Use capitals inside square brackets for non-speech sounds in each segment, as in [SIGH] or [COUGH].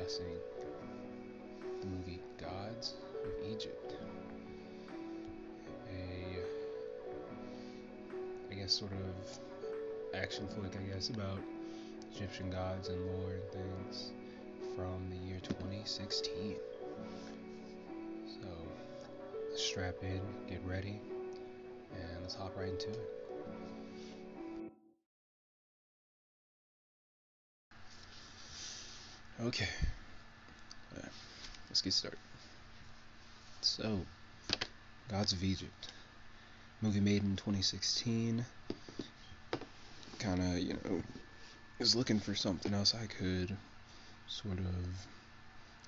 discussing the movie Gods of Egypt. A, I guess, sort of action flick, I guess, about Egyptian gods and lore and things from the year 2016. So, strap in, get ready, and let's hop right into it. Okay, let's get started. So, Gods of Egypt, movie made in 2016. Kind of, you know, was looking for something else I could sort of.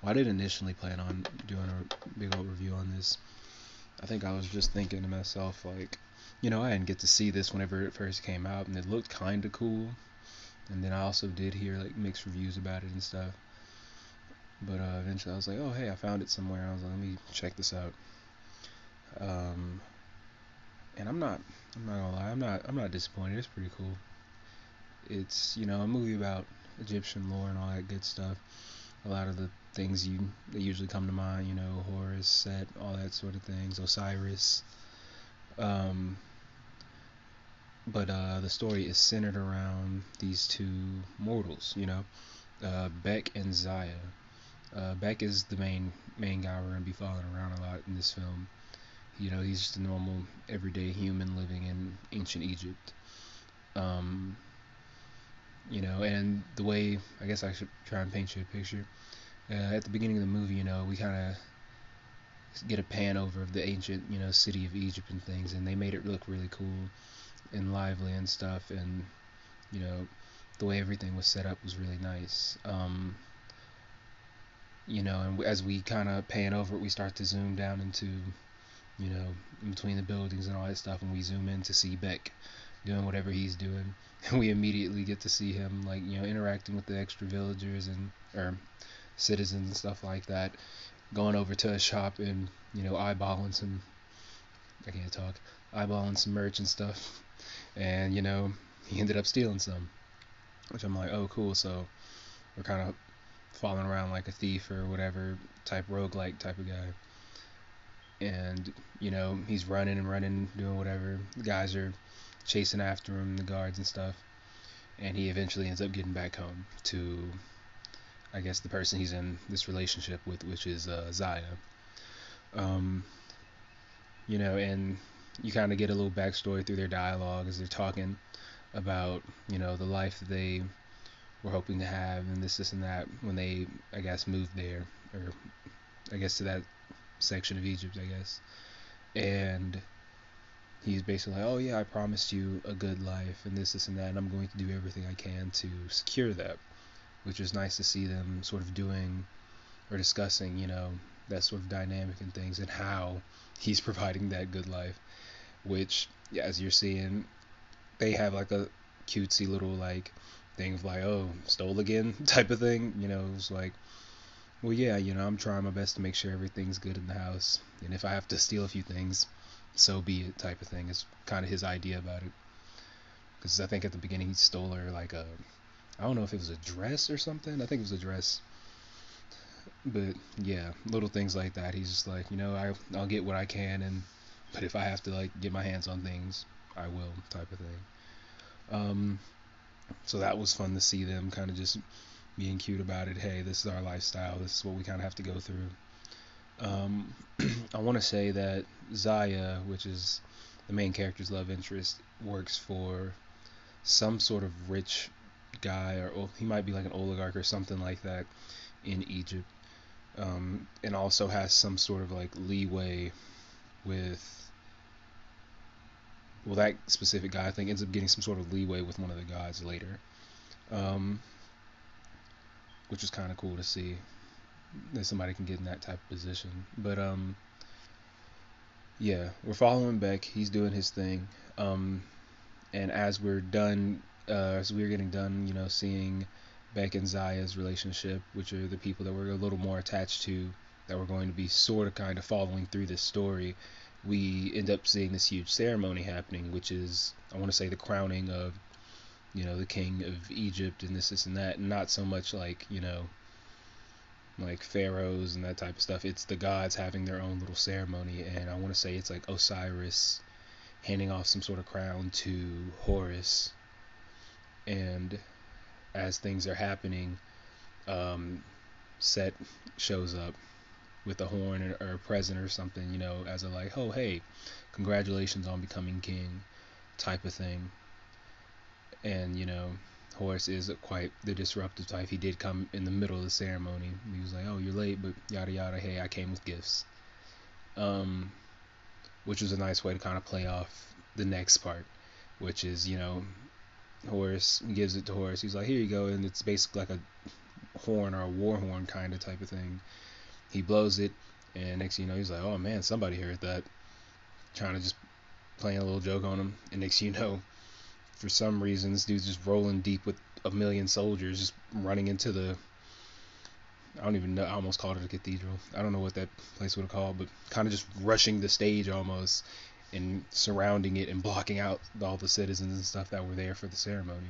Well, I didn't initially plan on doing a big old review on this. I think I was just thinking to myself, like, you know, I didn't get to see this whenever it first came out, and it looked kind of cool. And then I also did hear like mixed reviews about it and stuff. But uh, eventually I was like, oh hey, I found it somewhere. I was like, let me check this out. Um, and I'm not, I'm not gonna lie, I'm not, I'm not disappointed. It's pretty cool. It's you know a movie about Egyptian lore and all that good stuff. A lot of the things you that usually come to mind, you know, Horus, Set, all that sort of things, Osiris. Um, but uh, the story is centered around these two mortals, you know, uh, Bek and Zaya. Uh, Bek is the main main guy we're gonna be following around a lot in this film. You know, he's just a normal, everyday human living in ancient Egypt. Um, you know, and the way I guess I should try and paint you a picture. Uh, at the beginning of the movie, you know, we kind of get a pan over of the ancient, you know, city of Egypt and things, and they made it look really cool and lively and stuff, and you know, the way everything was set up was really nice. Um, you know, and as we kind of pan over it, we start to zoom down into, you know, between the buildings and all that stuff, and we zoom in to see Bek doing whatever he's doing, [LAUGHS] and we immediately get to see him like you know interacting with the extra villagers and or citizens and stuff like that, going over to a shop and you know eyeballing some. I can't talk. Eyeballing some merch and stuff, [LAUGHS] and you know he ended up stealing some, which I'm like, oh cool. So we're kind of following around like a thief or whatever type roguelike type of guy. And, you know, he's running and running, doing whatever. The guys are chasing after him, the guards and stuff. And he eventually ends up getting back home to, I guess, the person he's in this relationship with, which is uh, Zaya. Um, you know, and you kind of get a little backstory through their dialogue as they're talking about, you know, the life that they were hoping to have and this, this, and that when they, I guess, moved there, or I guess to that section of Egypt, I guess. And he's basically like, oh yeah, I promised you a good life and this, this, and that, and I'm going to do everything I can to secure that. Which is nice to see them sort of doing or discussing, you know, that sort of dynamic and things and how he's [LAUGHS] providing that good life. Which, yeah, as you're seeing, they have like a cutesy little like thing of like, oh, stole again [LAUGHS] type of thing. You know, it's like, well, yeah, you know, I'm trying my best to make sure everything's good in the house, and if I have to steal a few things, so be it type of thing. It's kind of his idea about it. Because I think at the beginning he stole her like a, I don't know if it was a dress or something. I think it was a dress. But yeah, little things like that. He's just like, you know, I I'll get what I can, and but if I have to like get my hands on things, I will type of thing. Um, so that was fun to see them kind of just being cute about it. Hey, this is our lifestyle. This is what we kind of have to go through. Um, [CLEARS THROAT] I want to say that Zaya, which is the main character's love interest, works for some sort of rich guy, or he might be like an oligarch or something like that in Egypt, um, and also has some sort of like leeway with. Well, that specific guy, I think, ends up getting some sort of leeway with one of the gods later, um, which was kind of cool to see that somebody can get in that type of position. But um, yeah, we're following Bek. He's doing his thing. Um, and as we're done, uh, as we're getting done, you know, seeing Bek and Zaya's relationship, which are the people that we're a little more attached to, that we're going to be sort of kind of following through this story, we end up seeing this huge ceremony happening, which is, I want to say, the crowning of, you know, the king of Egypt and this, this, and that, and not so much like, you know, like pharaohs and that type of stuff. It's the gods having their own little ceremony, and I want to say it's like Osiris handing off some sort of crown to Horus, and as things are happening, um, Set shows up with a horn or, a present or something, you know, as a like, oh hey, congratulations on becoming king, type of thing. And you know, Horus is quite the disruptive type. He did come in the middle of the ceremony. He was like, "Oh, you're late, but yada yada. Hey, I came with gifts." Um, which was a nice way to kind of play off the next part, which is you know, Horus gives it to Horus. He's like, "Here you go," and it's basically like a horn or a war horn kind of type of thing. He blows it, and next you know, he's like, "Oh man, somebody heard that." Trying to just playing a little joke on him, and next you know, for some reason, this dude's just rolling deep with a million soldiers, just running into the. I don't even know. I almost called it a cathedral. I don't know what that place would have called, but kind of just rushing the stage almost and surrounding it and blocking out all the citizens and stuff that were there for the ceremony.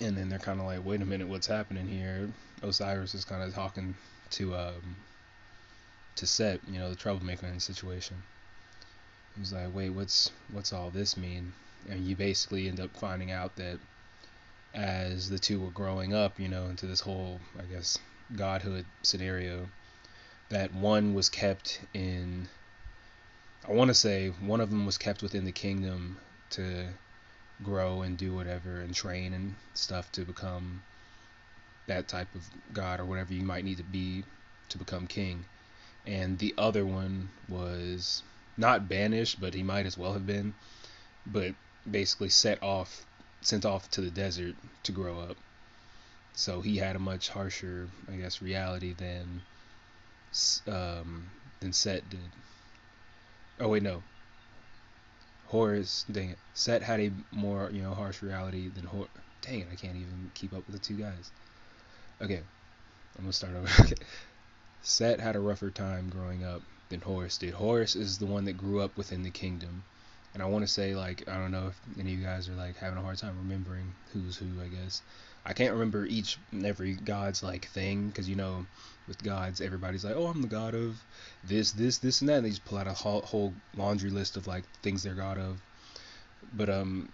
And then they're kind of like, wait a minute, what's happening here? Osiris is kind of talking to um, to Set, you know, the troublemaker in the situation. He's like, wait, what's what's all this mean? and you basically end up finding out that as the two were growing up, you know, into this whole, I guess, godhood scenario, that one was kept in. I want to say one of them was kept within the kingdom to grow and do whatever and train and stuff to become that type of god or whatever you might need to be to become king. And the other one was not banished, but he might as well have been. But basically set off sent off to the desert to grow up. So he had a much harsher, I guess, reality than um, than Set did. Oh wait, no. Horus, dang it. Set had a more, you know, harsh reality than Horus. Dang it, I can't even keep up with the two guys. Okay, I'm gonna start over. [LAUGHS] Set had a rougher time growing up than Horus did. Horus is the one that grew up within the kingdom and I want to say like I don't know if any of you guys are like having a hard time remembering who's who. I guess I can't remember each and every god's like thing because you know with gods everybody's like oh I'm the god of this this this and that. And they just pull out a whole, whole laundry list of like things they're god of. But um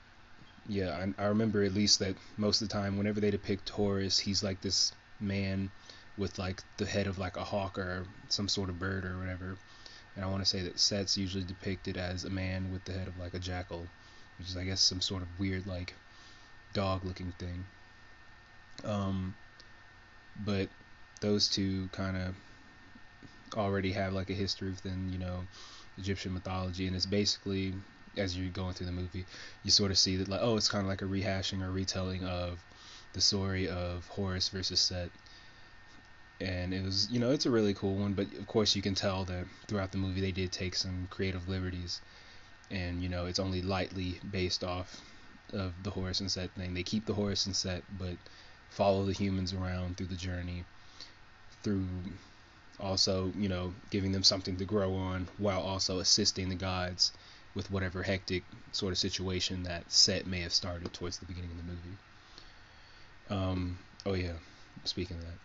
yeah I, I remember at least that most of the time whenever they depict Horus he's like this man with like the head of like a hawk or some sort of bird or whatever and I want to say that Set's usually depicted as a man with the head of like a jackal, which is I guess some sort of weird like dog-looking thing. Um, but those two kind of already have like a history within you know Egyptian mythology, and it's basically as you're going through the movie, you sort of see that like oh, it's kind of like a rehashing or retelling of the story of Horus versus Set. And it was you know it's a really cool one but of course you can tell that throughout the movie they did take some creative liberties. And you know it's only lightly based off of the Horus and Set thing. They keep the Horus and Set but follow the humans around through the journey through also you know giving them something to grow on while also assisting the gods with whatever hectic sort of situation that Set may have started towards the beginning of the movie um, oh yeah speaking of that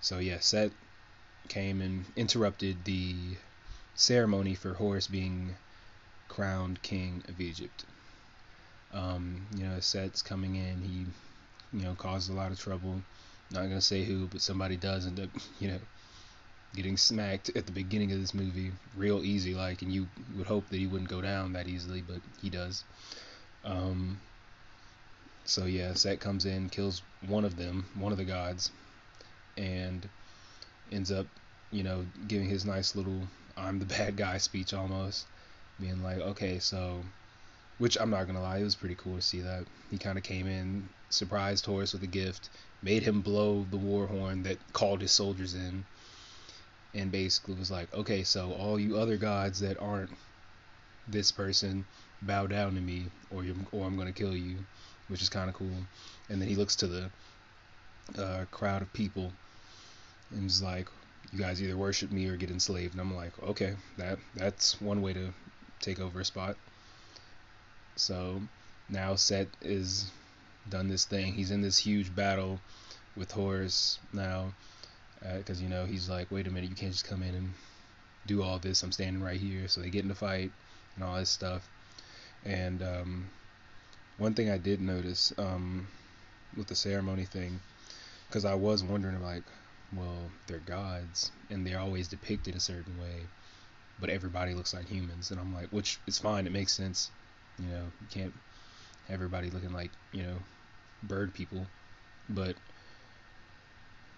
so yeah, Set came and interrupted the ceremony for Horus being crowned king of Egypt. Um, you know, Set's coming in, he, you know, caused a lot of trouble. Not gonna say who, but somebody does end up, [LAUGHS] you know, getting smacked at the beginning of this movie, real easy, like, and you would hope that he wouldn't go down that easily, but he does. Um, so yeah, Set comes in, kills one of them, one of the gods, and ends up, you know, giving his nice little I'm the [LAUGHS] bad guy speech almost, being like, okay, so, which I'm not gonna lie, it was pretty cool to see that. He kind of came in, surprised Horus with a gift, made him blow the war horn that called his soldiers in, and basically was like, okay, so all you other gods that aren't this person, bow down to me, or or I'm gonna kill you, which is kind of cool. And then he looks to the uh, crowd of people and was like, "You guys either worship me or get enslaved." And I'm like, "Okay, that that's one way to take over a spot." So now Set is done this thing. He's in this huge battle with Horus now, because uh, you know he's like, wait a minute, you can't just come in and do all this. I'm standing right here. So they get in a fight and all this stuff. And um, one thing I did notice um, with the ceremony thing, because I was wondering like, well, they're gods and they're always depicted a certain way, but everybody looks like humans, and I'm like, which is fine, it makes sense. You know, you can't everybody looking like you know bird people, but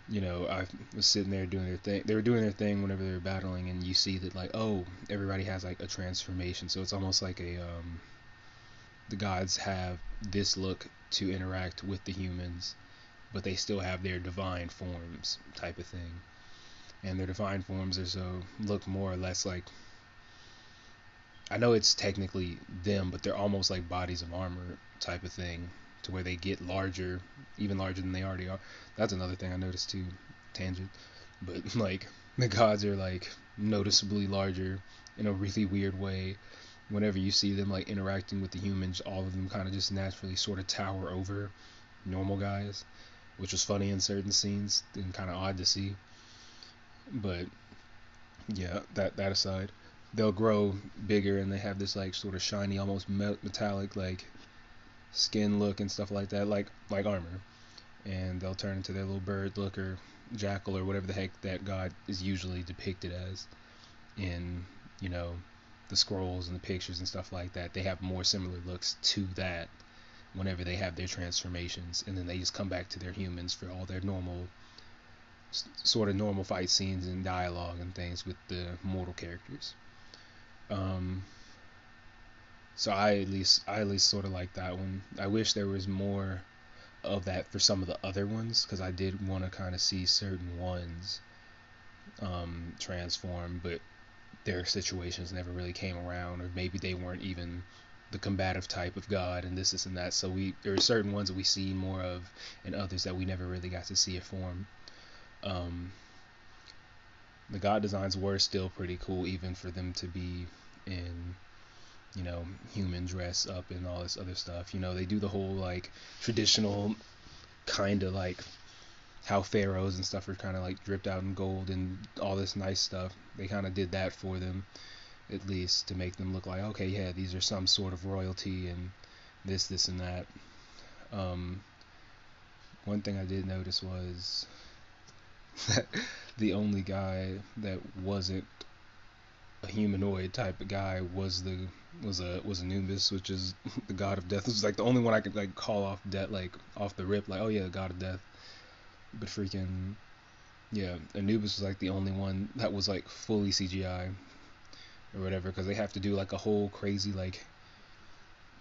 you know, I was sitting there doing their thing. They were doing their thing whenever they were battling, and you see that like, oh, everybody has like a transformation. So it's almost like a um, the gods have this look to interact with the humans, but they still have their divine forms type of thing. And their divine forms are so look more or less like I know it's technically them, but they're almost like bodies of armor type of thing to where they get larger, even larger than they already are. That's another thing I noticed too. Tangent, but [LAUGHS] like the gods are like noticeably larger in a really weird way. Whenever you see them like interacting with the humans, all of them kind of just naturally sort of tower over normal guys, which was funny in certain scenes and kind of odd to see. But yeah, that that aside, they'll grow bigger and they have this like sort of shiny, almost metallic like skin look and stuff like that, like like armor. And they'll turn into their little bird look or jackal or whatever the heck that god is usually depicted as in, you know, the scrolls and the pictures and stuff like that. They have more similar looks to that whenever they have their transformations and then they just come back to their humans for all their normal sort of normal fight scenes and dialogue and things with the mortal characters. Um, so I at least I at least sort of like that one. I wish there was more of that for some of the other ones because I did want to kind of see certain ones um, transform, but their situations never really came around, or maybe they weren't even the combative type of God and this, this, and that. So we there are certain ones that we see more of, and others that we never really got to see it form. Um, the God designs were still pretty cool, even for them to be in you know, human dress up and all this other stuff. You know, they do the whole like traditional kind of like how pharaohs and stuff are kind of like dripped out in gold and all this nice stuff. They kind of did that for them, at least to make them look like okay, yeah, these are some sort of royalty and this, this, and that. Um, one thing I did notice was that [LAUGHS] the only guy that wasn't a humanoid type of guy was the was a was Anubis, which is [LAUGHS] the god of death. This is like the only one I could like call off death like off the rip, like oh yeah, god of death. But freaking yeah, Anubis was like the only one that was like fully CGI or whatever, because they have to do like a whole crazy like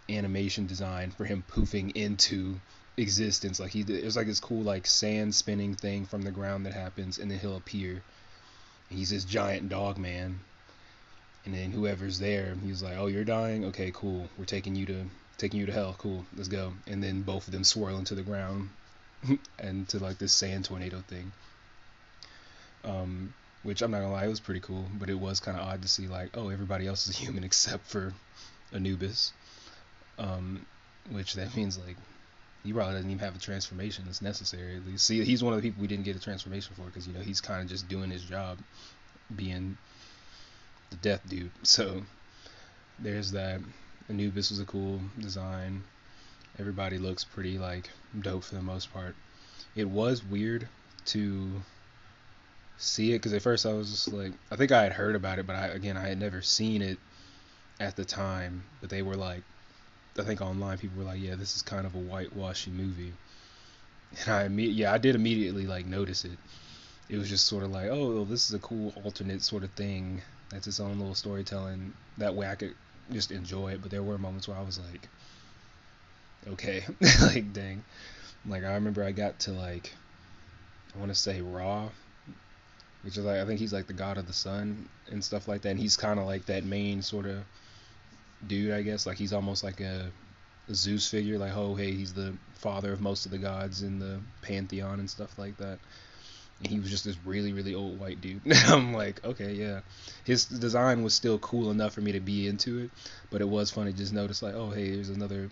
animation design for him poofing into existence. Like he, it was like this cool like sand spinning thing from the ground that happens, and then he'll appear. He's this giant dog man, and then whoever's there, he's like, "Oh, you're dying. Okay, cool. We're taking you to taking you to hell. Cool. Let's go." And then both of them swirl into the ground [LAUGHS] and to like this sand tornado thing. Um, which I'm not gonna lie, it was pretty cool, but it was kind of odd to see like, oh, everybody else is [LAUGHS] human except for Anubis. Um, which that means like he probably doesn't even have a transformation that's necessary. at See, he's one of the people we didn't get a transformation for because you know he's kind of just doing his job, being the death dude. So there's that. Anubis was a cool design. Everybody looks pretty like dope for the most part. It was weird to see it because at first I was just like, I think I had heard about it, but I again I had never seen it at the time. But they were like, I think online people were like, yeah, this is kind of a whitewashy movie. And I yeah I did immediately like notice it. It was just sort of like, oh, this is a cool alternate sort of thing that's its own little storytelling. That way I could just enjoy it. But there were moments where I was like, okay, [LAUGHS] like dang. Like I remember I got to like, I want to say Ra, which is like I think he's like the god of the sun and stuff like that. And he's kind of like that main sort of dude, I guess. Like he's almost like a, a Zeus figure. Like oh hey, he's the father of most of the gods in the pantheon and stuff like that And he was just this really really old white dude. [LAUGHS] I'm like, okay, yeah. His design was still cool enough for me to be into it, but it was funny to just notice like, oh hey, there's another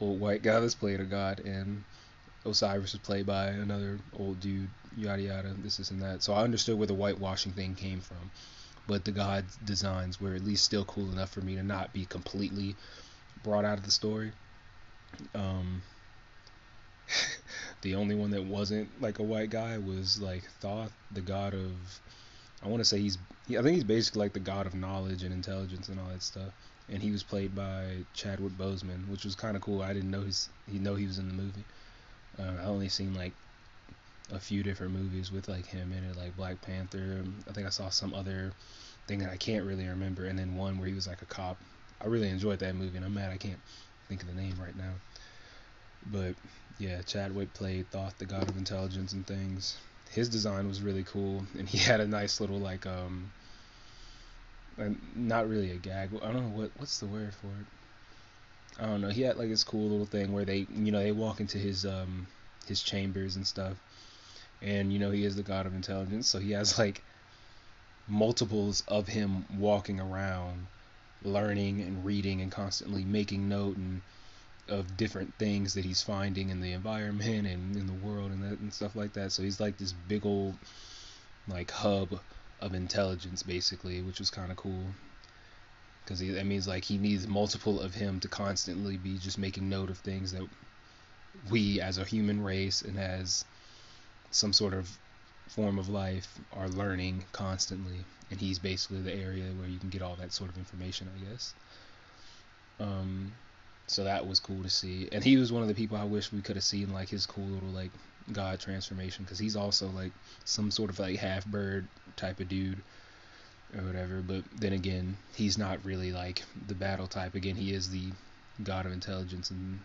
old white guy that's played a god, and Osiris was played by another old dude yada yada, this, this, and that. So I understood where the whitewashing thing came from. But the god designs were at least still cool enough for me to not be completely brought out of the story. Um, [LAUGHS] the only one that wasn't like a white guy was like Thoth, the god of. I want to say he's. I think he's basically like the god of knowledge and intelligence and all that stuff. And he was played by Chadwick Boseman, which was kind of cool. I didn't know his. He know he was in the movie. Uh, I only seen like a few different movies with like him in it, like Black Panther. I think I saw some other thing that I can't really remember, and then one where he was like a cop. I really enjoyed that movie, and I'm mad I can't think of the name right now. But yeah, Chadwick played Thoth, the god of intelligence and things. His design was really cool, and he [LAUGHS] had a nice little like um, not really a gag. I don't know what what's the word for it. I don't know. He had like this cool little thing where they, you know, they walk into his um his chambers and stuff, and you know he is the god of intelligence, so he has like multiples of him walking around, learning and reading and constantly making note and of different things that he's finding in the environment and in the world and that, and stuff like that. So he's like this big old like hub of intelligence basically, which was kind of cool. Because that means like he needs multiple of him to constantly be just making note of things that we as a human race and as some sort of form of life are learning constantly, and he's basically the area where you can get all that sort of information, I guess. Um, so that was cool to see, and he was one of the people I wish we could have seen like his cool little like god transformation, because he's also like some sort of like half bird type of dude or whatever. But then again, he's not really like the battle type. Again, he is the god of intelligence and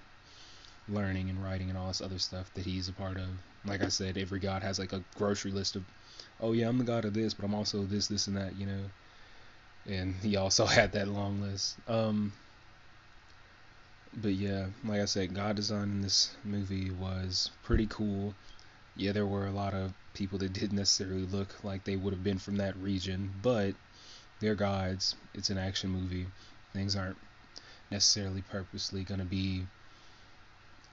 learning and writing and all this other stuff that he's a part of. Like I said, every god has like a grocery list of, oh yeah, I'm the god of this, but I'm also this, this, and that, you know. And he also [LAUGHS] had that long list. Um, but yeah, like I said, God design in this movie was pretty cool. Yeah, there were a lot of people that didn't necessarily look like they would have been from that region, but they're gods. It's an action movie. Things aren't necessarily purposely going to be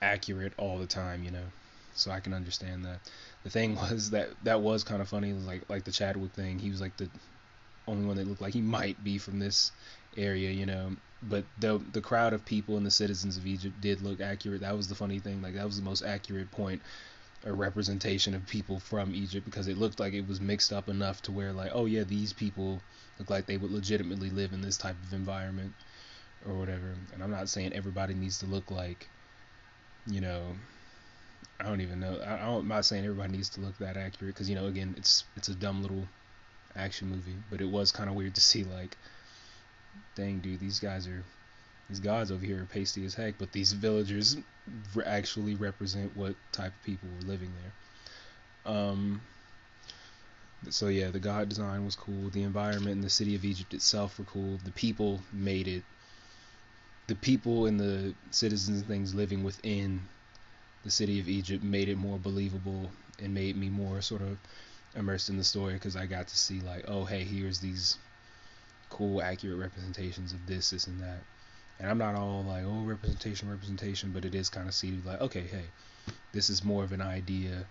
accurate all the time, you know. So I can understand that. The thing [LAUGHS] was that that was kind of funny, like like the Chadwick thing. He was like the only one that looked like he might be from this area, you know. But the the crowd of people and the citizens of Egypt did look accurate. That was the funny thing. Like that was the most accurate point a representation of people from Egypt because it looked like it was mixed up enough to where like, oh yeah, these people look like they would legitimately live in this type of environment or whatever. And I'm not saying everybody needs to look like you know, I don't even know. I, am not saying everybody needs to look that accurate because you know, again, it's it's a dumb little action movie, but it was kind of weird to see like, dang, dude, these guys are these gods over here are pasty as heck, but these villagers actually represent what type of people were living there. Um, so yeah, the god design was cool. The environment and the city of Egypt itself were cool. The people made it the people and the citizens and things living within the city of Egypt made it more believable and made me more sort of immersed in the story because I got to see like, oh hey, here's these cool, accurate representations of this, this, and that. And I'm not all like, oh, representation, representation, but it is kind of seeded like, okay, hey, this is more of an idea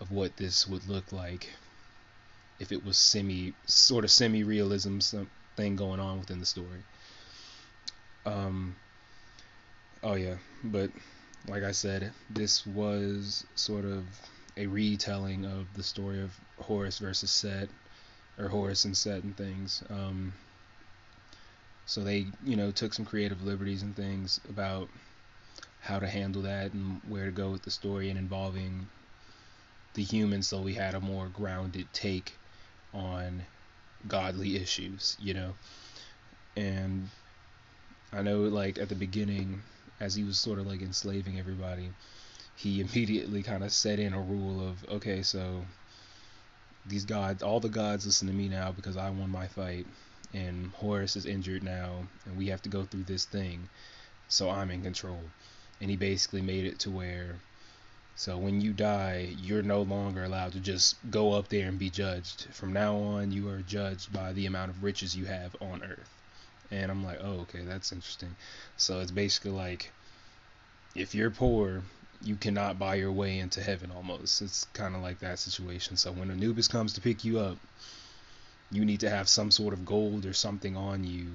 of what this would look like if it was semi, sort of semi-realism thing going on within the story. Um, oh yeah, but like I said, this was sort of a retelling of the story of Horus versus Set, or Horus and Set and things. Um, so they, you know, took some creative liberties and things about how to handle that and where to go with the story and involving the humans so we had a more grounded take on godly issues, you know. And I know like at the beginning, as he was sort of like enslaving everybody, he [LAUGHS] immediately kind of set in a rule of okay, so these gods, all the gods listen to me now because I won my fight, and Horus is injured now, and we have to go through this thing, so I'm in control. And he basically made it to where, so when you die, you're no longer allowed to just go up there and be judged. From now on, you are judged by the amount of riches you have on Earth. And I'm like, oh, okay, that's interesting. So it's basically like, if you're poor, you cannot buy your way into heaven almost. It's kind of like that situation. So when Anubis comes to pick you up, you need to have some sort of gold or something on you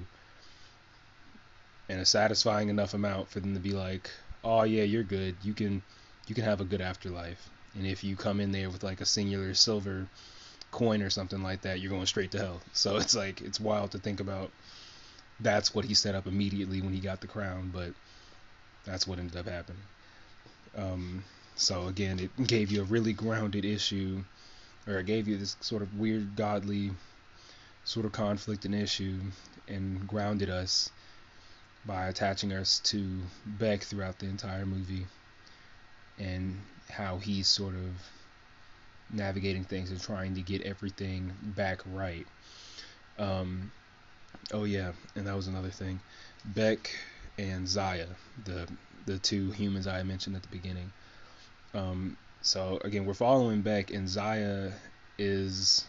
and a satisfying enough amount for them to be like, "Oh yeah, you're good. You can you can have a good afterlife." And if you come in there with like a singular silver coin or something like that, you're going straight to hell. [LAUGHS] So it's like it's wild to think about. That's what he set up immediately when he got the crown, but that's what ended up happening. Um, so again, it gave you a really grounded issue, or it gave you this sort of weird godly sort of conflict and issue, and grounded us by attaching us to Bek throughout the entire movie, and how he's sort of navigating things and trying to get everything back right. Um, oh yeah, and that was another thing. Bek and Zaya, the the two humans I mentioned at the beginning. Um, so again, we're following Bek, and Zaya is,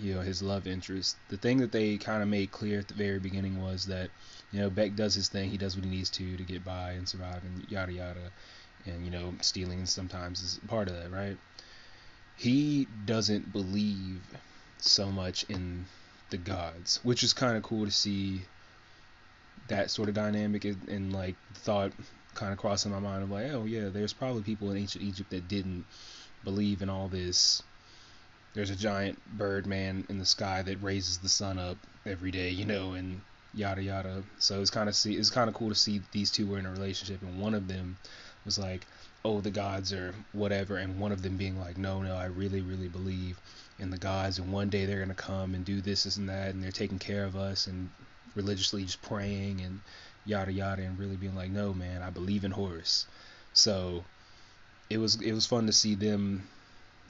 you know, his love interest. The thing that they kind of made clear at the very beginning was that, you know, Bek does his thing. He does what he needs to to get by and survive, and yada yada. And you know, stealing sometimes is part of that, right? He doesn't believe so much in the gods, which is kind of cool to see that sort of dynamic and, and like thought kind of crossing my mind of like, oh yeah, there's probably people in ancient Egypt that didn't believe in all this. There's a giant bird man in the sky that raises the sun up every day, you know, and yada yada. So it's kind of see it's kind of cool to see these two were in a relationship, and one of them was like, oh, the gods or whatever, and one of them being like, no, no, I really, really believe in the gods, and one day they're gonna come and do this, this, and that, and they're taking care of us, and religiously just praying and yada yada and really being like no man i believe in horus so it was it was fun to see them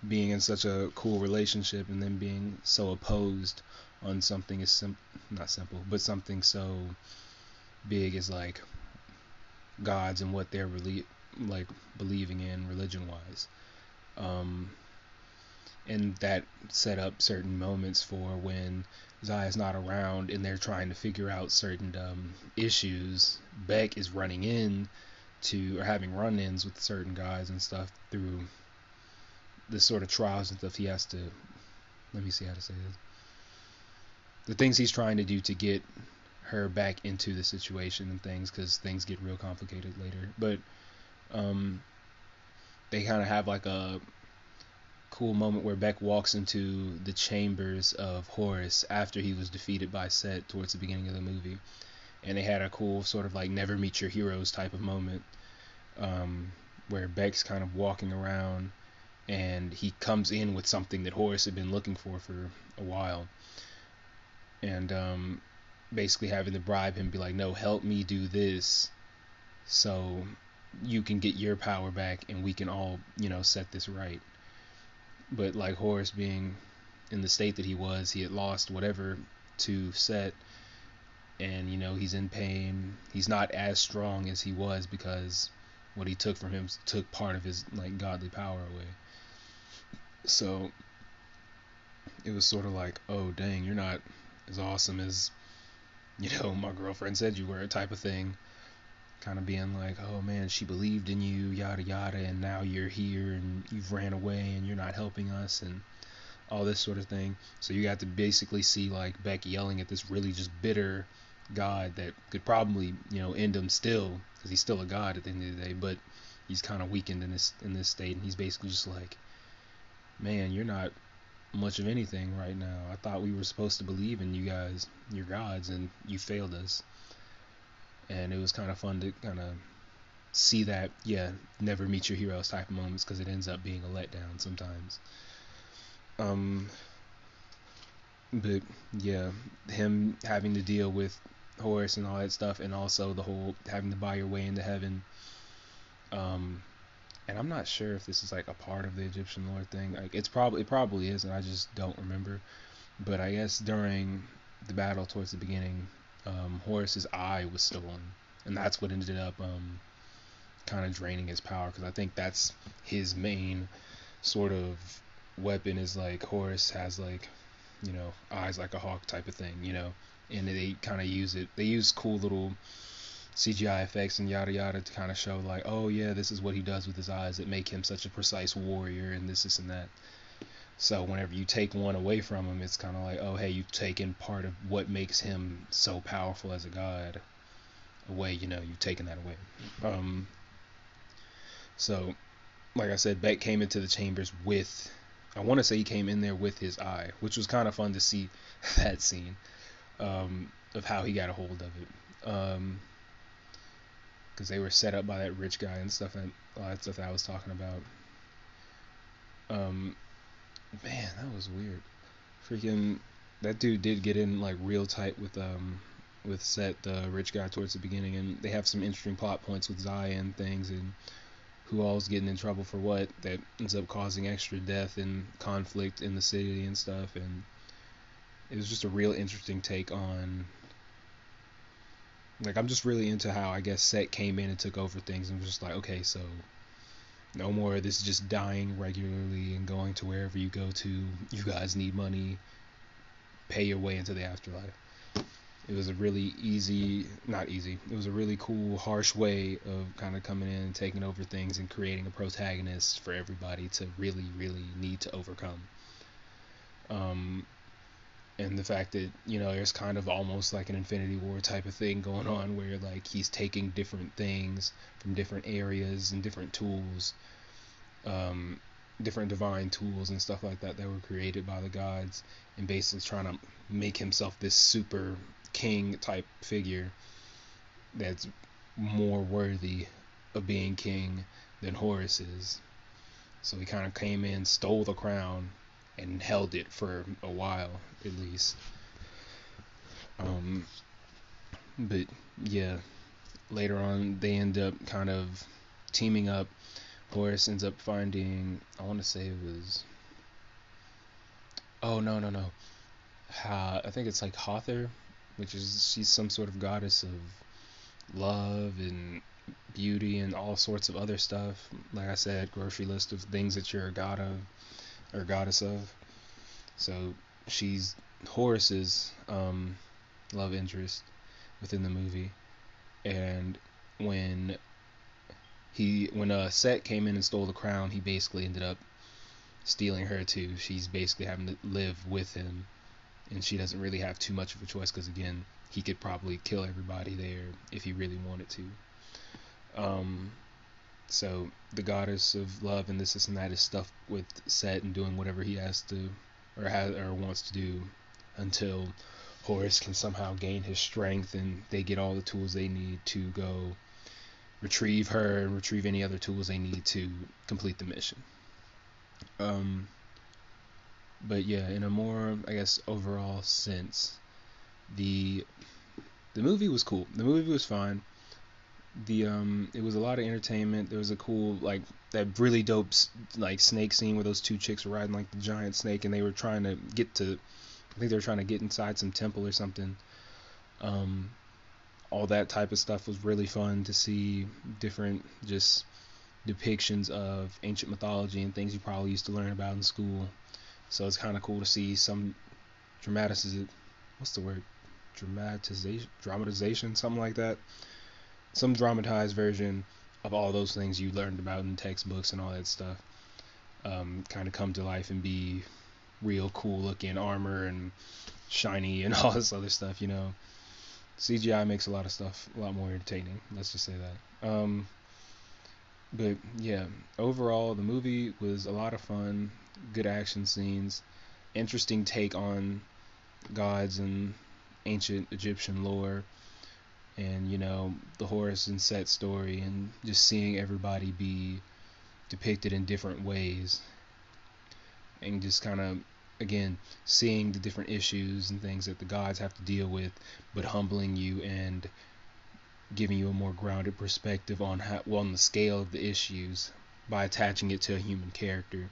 being in such a cool relationship and then being so opposed on something as sim- not simple but something so big as like gods and what they're really like believing in religion wise um and that set up certain moments for when Zaya's not around and they're trying to figure out certain um, issues. Bek is running in to or having run-ins with certain guys and stuff through the sort of trials and stuff he has to. Let me see how to say this. The things he's trying to do to get her back into the situation and things because things get real complicated later. But um, they kind of have like a cool moment where Bek walks into the chambers of Horus after he was defeated by Set towards the beginning of the movie, and they had a cool sort of like never meet your heroes type of moment, um, where Bek's kind of walking around, and he comes in with something that Horus had been looking for for a while, and um, basically having to bribe him, be like, no, help me do this, so you can get your power back, and we can all, you know, set this right but like Horus being in the state that he was, he had lost whatever to Set, and you know he's in pain. He's not as strong as he was because what he took from him took part of his like godly power away. So it was sort of like, oh dang, you're not as awesome as you know [LAUGHS] my girlfriend said you were, type of thing kind of being like, oh man, she believed in you, yada yada, and now you're here and you've ran away and you're not helping us and all this sort of thing. So you got to basically see like Bek yelling at this really just bitter God that could probably you know end him still because he's still a God at the end of the day, but he's kind of weakened in this in this state and he's basically just like, man, you're not much of anything right now. I thought we were supposed to believe in you guys, your gods, and you failed us and it was kind of fun to kind of see that yeah never meet your heroes type of moments because it ends up being a letdown sometimes um but yeah him having to deal with Horus and all that stuff and also the whole having to buy your way into heaven um and I'm not sure if this is like a part of the Egyptian lore thing like it's probably it probably is and I just don't remember but I guess during the battle towards the beginning um, Horus's eye was stolen, and that's what ended up um, kind of draining his power because I think that's his main sort of weapon is like Horus has like you know eyes like a hawk type of thing, you know, and they kind of use it. They use cool little CGI effects and yada yada to kind of show like, oh yeah, this is what he does with his eyes that make him such a precise warrior and this, this and that. So whenever you take one away from him, it's kind of like, oh hey, you've taken part of what makes him so powerful as a god away. You know, you've taken that away. Um, so, like I said, Bek came into the chambers with, I want to say he came in there with his eye, which was kind of fun to see [LAUGHS] that scene um, of how he got a hold of it. Um, because they were set up by that rich guy and stuff and all that stuff that I was talking about. Um, man, that was weird. Freaking, that dude did get in like real tight with um with Set, the rich guy, towards the beginning, and they have some interesting plot points with and things, and who all's getting in trouble for what that ends up causing extra death and conflict in the city and stuff, and it was just a real interesting take on like I'm just really into how I guess Set came in and took over things and was just like, okay, so no more this is just dying regularly and going to wherever you go to. You guys need money. Pay your way into the afterlife. It was a really easy, not easy. It was a really cool, harsh way of kind of coming in and taking over things and creating a protagonist for everybody to really, really need to overcome. Um, and the fact that you know there's kind of almost like an infinity war type of thing going on where like he's taking different things from different areas and different tools um, different divine tools and stuff like that that were created by the gods and basically trying to make himself this super king type figure that's more worthy of being king than Horus is. So he kind of came in stole the crown and held it for a while at least. Um, but yeah, later on they end up kind of teaming up. Horus ends up finding I want to say it was oh no no no I think it's like Hathor, which is she's some sort of goddess of love and beauty and all sorts of other stuff. Like I said, grocery list of things that you're a god of or goddess of. So she's Horus's um, love interest within the movie, and when he when uh, Set came in and stole the crown, he basically ended up stealing her too. She's basically having to live with him, and she doesn't really have too much of a choice because again, he could probably kill everybody there if he really wanted to. Um, so the goddess of love and this, this and that is stuff with Set and doing whatever he has to or has or wants to do until Horus can somehow gain his strength and they get all the tools they need to go retrieve her and retrieve any other tools they need to complete the mission. Um, but yeah, in a more I guess overall sense, the the movie was cool. The movie was fine the um it was a lot of entertainment. There was a cool like that really dope like snake scene where those two chicks were riding like the giant snake and they were trying to get to i think they were trying to get inside some temple or something. Um all that type of stuff was really fun to see different just depictions of ancient mythology and things you probably used to learn about in school. So it's kind of cool to see some dramatization what's the word? Dramatization dramatization something like that some dramatized version of all those things you learned about in textbooks and all that stuff um, kind of come to life and be real cool looking armor and shiny and [LAUGHS] all this other stuff, you know. CGI makes a lot of stuff a lot more entertaining. Let's just say that. Um, but yeah, overall, the movie was a lot of fun. Good action scenes, interesting take on gods and ancient Egyptian lore and you know the Horus and Set story, and just seeing everybody be depicted in different ways, and just kind of again seeing the different issues and things that the gods have to deal with, but humbling you and giving you a more grounded perspective on how well, on the scale of the issues by attaching it to a human character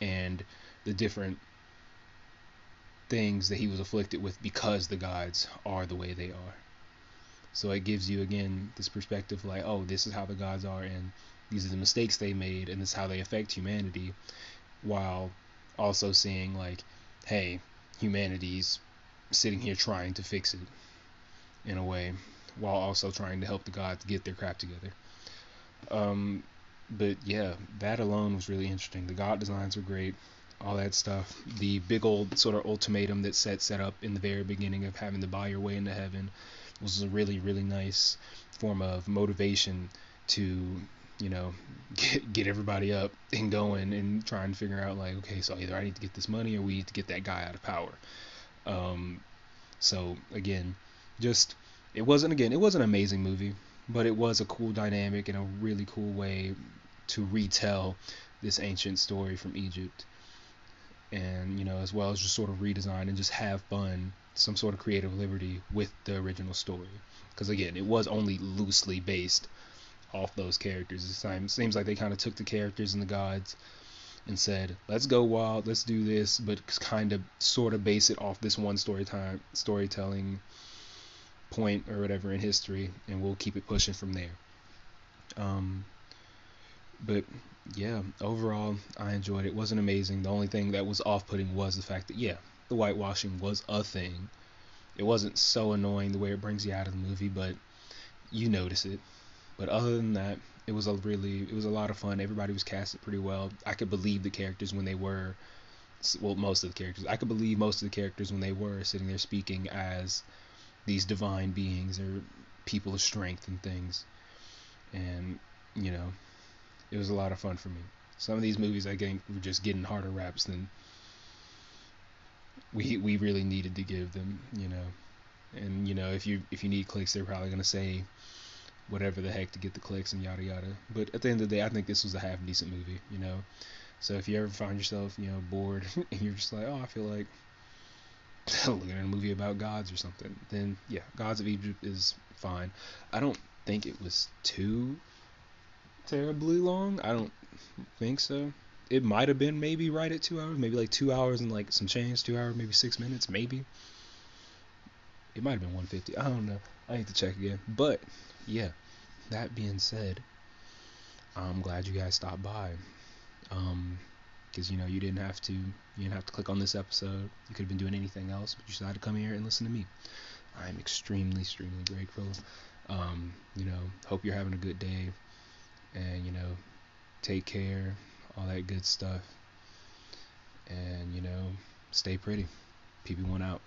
and the different things that he was afflicted with because the gods are the way they are. So it gives you again this perspective like, oh, this is how the gods are, and these are the mistakes they made, and this is how they affect humanity, while also seeing like, hey, humanity's sitting here trying to fix it in a way, while also trying to help the gods get their crap together. Um, but yeah, that alone was really interesting. The god designs were great, all that stuff. The big old sort of ultimatum that set set up in the very beginning of having to buy your way into heaven was a really really nice form of motivation to you know [LAUGHS] get get everybody up and going and trying to figure out like okay so either I need to get this money or we need to get that guy out of power. Um, so again, just it wasn't again it was an amazing movie, but it was a cool dynamic and a really cool way to retell this ancient story from Egypt. And you know, as well as just sort of redesign and just have fun, some sort of creative liberty with the original story. Because again, it was only loosely based off those characters. It seems like they kind of took the characters and the gods and said, "Let's go wild, let's do this," but kind of sort of base it off this one story time storytelling point or whatever in history, and we'll keep it pushing from there. Um, but yeah, overall, I enjoyed it. it. wasn't amazing. The only thing that was off-putting was the fact that yeah, the whitewashing was a thing. It wasn't so annoying the way it brings you out of the movie, but you notice it. But other than that, it was a really it was a lot of fun. Everybody was casted pretty well. I could believe the characters when they were well most of the characters. I could believe most of the characters when they were sitting there speaking as these divine beings or people of strength and things. And you know, it was a lot of fun for me. Some of these movies I think were just getting harder raps than we we really needed to give them, you know. And you know, if you if you need clicks, they're probably gonna say whatever the heck to get the clicks and yada yada. But at the end of the day, I think this was a half decent movie, you know. So if you ever find yourself, you know, bored [LAUGHS] and you're just like, oh, I feel like [LAUGHS] looking at a movie about gods or something, then yeah, Gods of Egypt is fine. I don't think it was too terribly long. I don't think so. It might have been maybe right at two hours, maybe like two hours and like some change, two hours, maybe six minutes, maybe. It might have been 150. I don't know. I need to check again. But yeah, that being said, I'm glad you guys stopped by. Um, because you know you didn't have to you didn't have to click on this episode. You could have been doing anything else, but you decided to come here and listen to me. I'm extremely, extremely grateful. Um, you know, hope you're having a good day, and you know, take care, all that good stuff, and you know, stay pretty. PP1 out.